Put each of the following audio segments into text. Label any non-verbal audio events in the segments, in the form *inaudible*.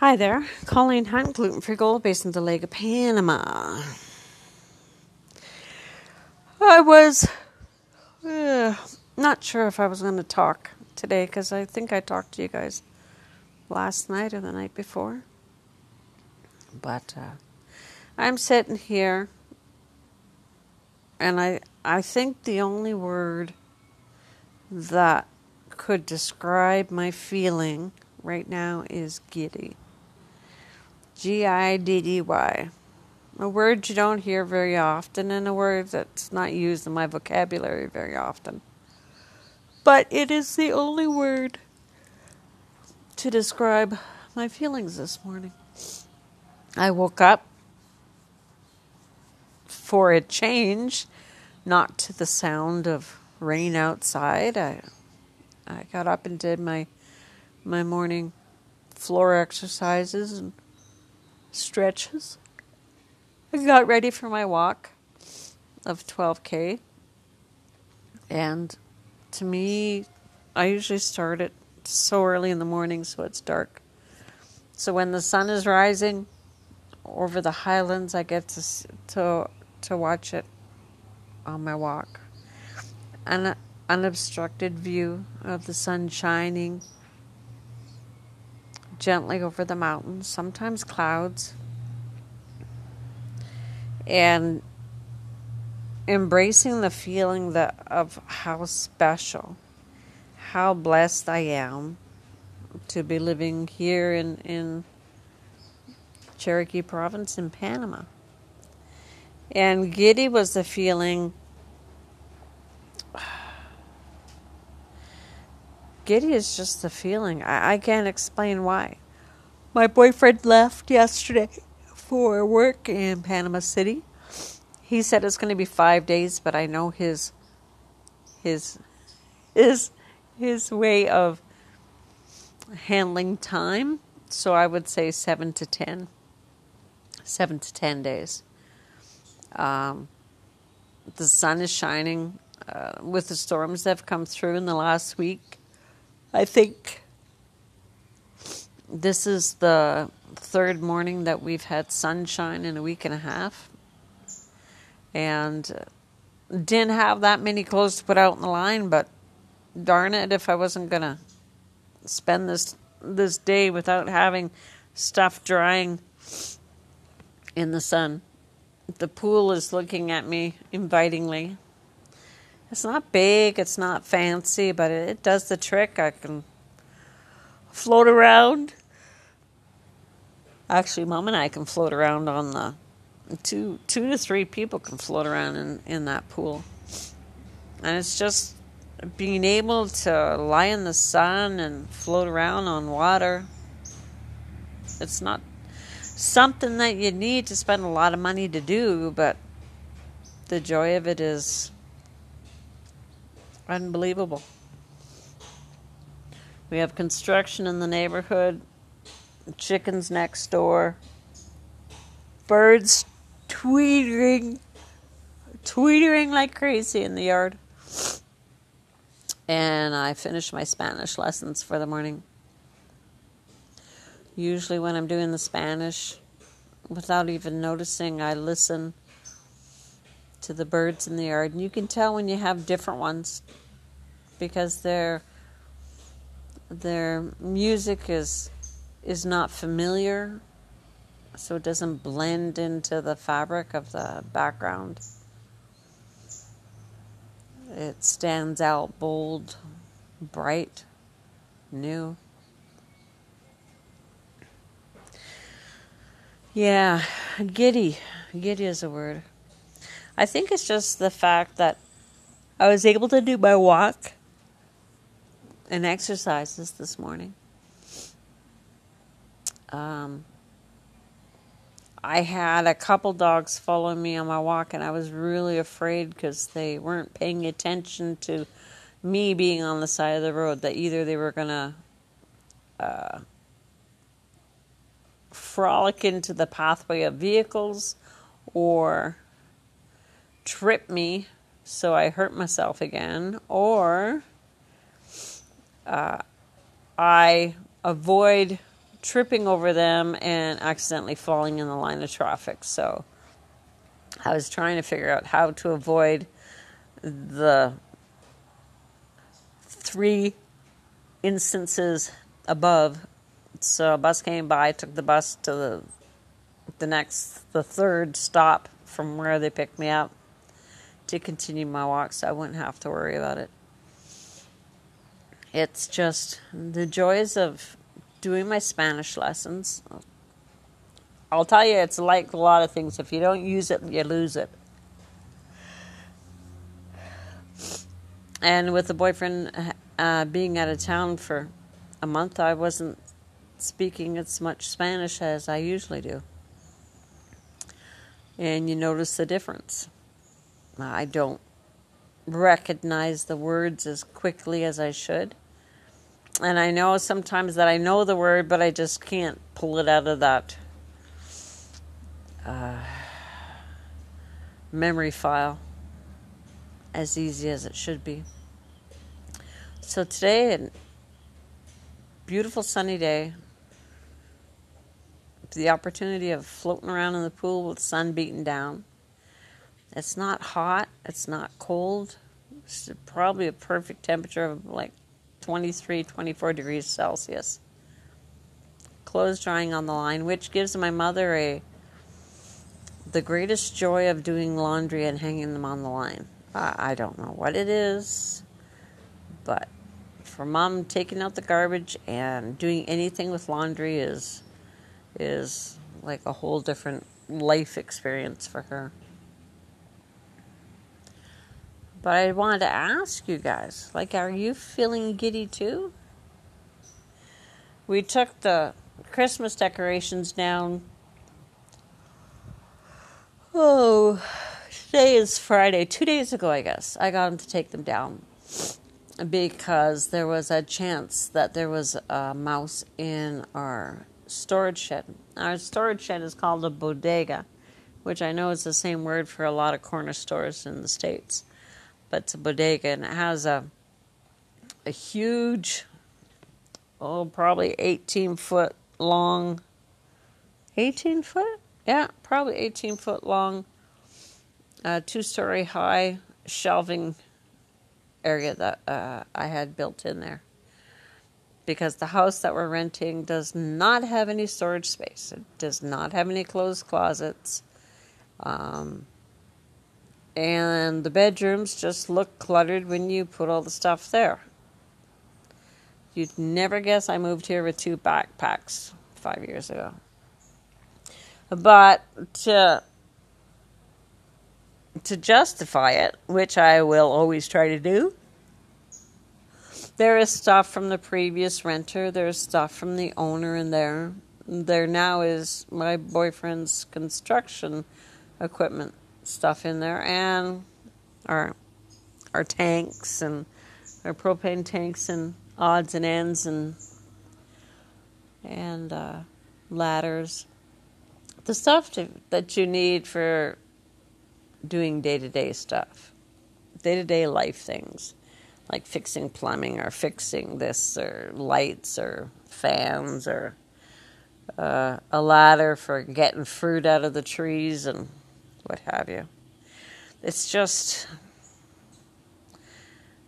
Hi there, Colleen Hunt, gluten free gold based in the Lake of Panama. I was uh, not sure if I was going to talk today because I think I talked to you guys last night or the night before. But uh, I'm sitting here and I I think the only word that could describe my feeling right now is giddy. G I D D Y. A word you don't hear very often, and a word that's not used in my vocabulary very often. But it is the only word to describe my feelings this morning. I woke up for a change, not to the sound of rain outside. I I got up and did my my morning floor exercises and stretches. I got ready for my walk of 12K. And to me, I usually start it so early in the morning so it's dark. So when the sun is rising over the highlands, I get to to to watch it on my walk. An unobstructed view of the sun shining gently over the mountains, sometimes clouds, and embracing the feeling that of how special, how blessed I am to be living here in, in Chiriquí Province in Panama. And giddy was the feeling giddy is just the feeling. I, I can't explain why. My boyfriend left yesterday for work in Panama City. He said it's going to be five days, but I know his his his his way of handling time. So I would say seven to ten. Seven to ten days. Um, the sun is shining uh, with the storms that have come through in the last week. I think this is the third morning that we've had sunshine in a week and a half. And didn't have that many clothes to put out in the line, but darn it if I wasn't going to spend this this day without having stuff drying in the sun. The pool is looking at me invitingly. It's not big, it's not fancy, but it does the trick. I can float around. Actually, mom and I can float around on the two two to three people can float around in, in that pool. And it's just being able to lie in the sun and float around on water. It's not something that you need to spend a lot of money to do, but the joy of it is Unbelievable. We have construction in the neighborhood, chickens next door, birds tweetering, tweetering like crazy in the yard. And I finished my Spanish lessons for the morning. Usually, when I'm doing the Spanish, without even noticing, I listen to the birds in the yard. And you can tell when you have different ones because their their music is is not familiar so it doesn't blend into the fabric of the background. It stands out bold, bright, new. Yeah, giddy. Giddy is a word. I think it's just the fact that I was able to do my walk and exercises this morning. Um, I had a couple dogs following me on my walk, and I was really afraid because they weren't paying attention to me being on the side of the road. That either they were going to uh, frolic into the pathway of vehicles or trip me so I hurt myself again, or uh, I avoid tripping over them and accidentally falling in the line of traffic. So I was trying to figure out how to avoid the three instances above. So a bus came by, took the bus to the the next the third stop from where they picked me up to continue my walk so I wouldn't have to worry about it. It's just the joys of doing my Spanish lessons. I'll tell you, it's like a lot of things. If you don't use it, you lose it. And with the boyfriend uh, being out of town for a month, I wasn't speaking as much Spanish as I usually do. And you notice the difference. I don't recognize the words as quickly as I should. And I know sometimes that I know the word, but I just can't pull it out of that uh, memory file as easy as it should be. So today, a beautiful sunny day, the opportunity of floating around in the pool with the sun beating down. It's not hot, it's not cold. It's probably a perfect temperature of like 23, 24 degrees Celsius. Clothes drying on the line, which gives my mother a the greatest joy of doing laundry and hanging them on the line. I, I don't know what it is, but for mom taking out the garbage and doing anything with laundry is is like a whole different life experience for her. But I wanted to ask you guys, like, are you feeling giddy too? We took the Christmas decorations down. Oh, today is Friday. Two days ago, I guess, I got them to take them down because there was a chance that there was a mouse in our storage shed. Our storage shed is called a bodega, which I know is the same word for a lot of corner stores in the States. It's a bodega and it has a a huge oh probably 18 foot long 18 foot? Yeah, probably 18 foot long uh, two story high shelving area that uh, I had built in there because the house that we're renting does not have any storage space. It does not have any closed closets. Um, and the bedrooms just look cluttered when you put all the stuff there. You'd never guess I moved here with two backpacks five years ago. But to, to justify it, which I will always try to do, there is stuff from the previous renter. There's stuff from the owner in there. There now is my boyfriend's construction equipment stuff in there, and our our tanks and our propane tanks and odds and ends and and uh, ladders. The stuff to, that you need for doing day to day stuff, day to day life things like fixing plumbing or fixing this or lights or fans or uh, a ladder for getting fruit out of the trees and what have you. It's just,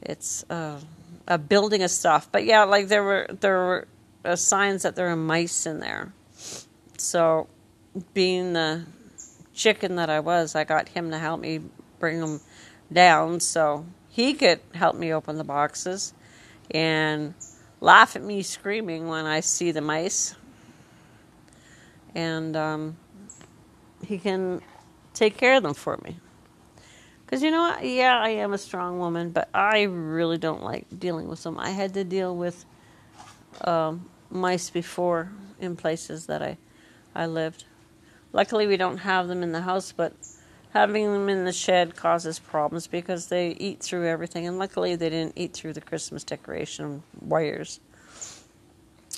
it's uh, a building of stuff. But yeah, like there were there were uh, signs that there were mice in there. So, being the chicken that I was, I got him to help me bring them down. So he could help me open the boxes and laugh at me screaming when I see the mice. And um, he can take care of them for me. Because you know what? Yeah, I am a strong woman, but I really don't like dealing with them. I had to deal with um, mice before in places that I, I lived. Luckily, we don't have them in the house, but having them in the shed causes problems because they eat through everything. And luckily, they didn't eat through the Christmas decoration wires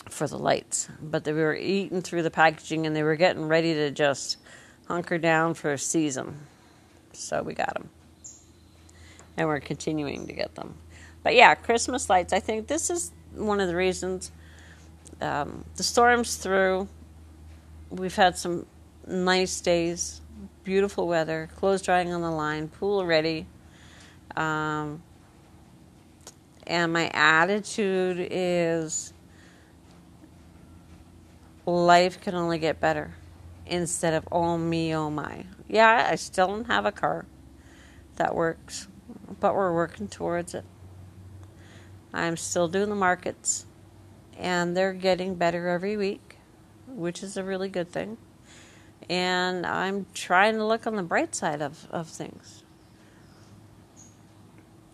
for the lights, but they were eating through the packaging and they were getting ready to just hunker down for a season. So we got them. And we're continuing to get them. But yeah, Christmas lights, I think this is one of the reasons Um, the storm's through. We've had some nice days, beautiful weather, clothes drying on the line, pool ready. Um, and my attitude is life can only get better instead of oh me, oh my. Yeah, I still don't have a car that works, but we're working towards it. I'm still doing the markets, and they're getting better every week, which is a really good thing. And I'm trying to look on the bright side of, of things.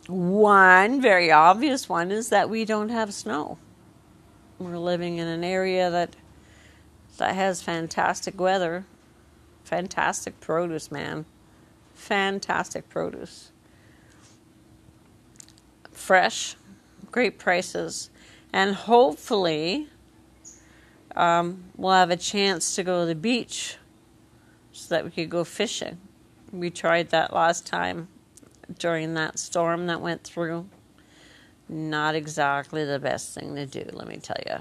One very obvious one is that we don't have snow. We're living in an area that that has fantastic weather, fantastic produce, man. Fantastic produce. Fresh, great prices, and hopefully um, we'll have a chance to go to the beach so that we could go fishing. We tried that last time during that storm that went through. Not exactly the best thing to do, let me tell you.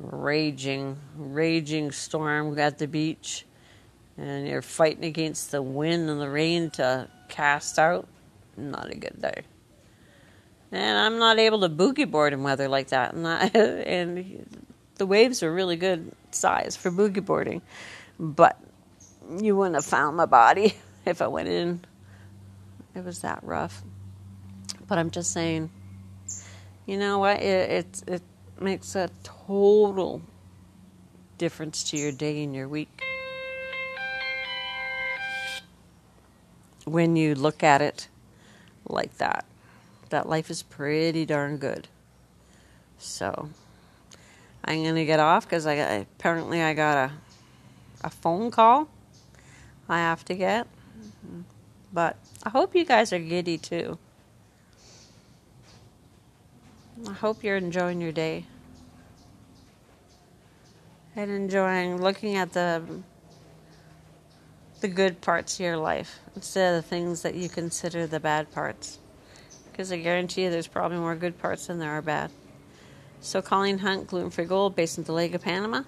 Raging, raging storm at the beach, and you're fighting against the wind and the rain to cast out. Not a good day. And I'm not able to boogie board in weather like that. And, *laughs* and the waves are really good size for boogie boarding, but you wouldn't have found my body *laughs* if I went in it was that rough. But I'm just saying, you know what? It, it, it makes a total difference to your day and your week. When you look at it like that, that life is pretty darn good. So I'm gonna get off because I got, apparently I got a a phone call I have to get. But I hope you guys are giddy too. I hope you're enjoying your day and enjoying looking at the the good parts of your life instead of the things that you consider the bad parts. Because I guarantee you there's probably more good parts than there are bad. So Colleen Hunt, Gluten Free Gold, based in the Lake of Panama.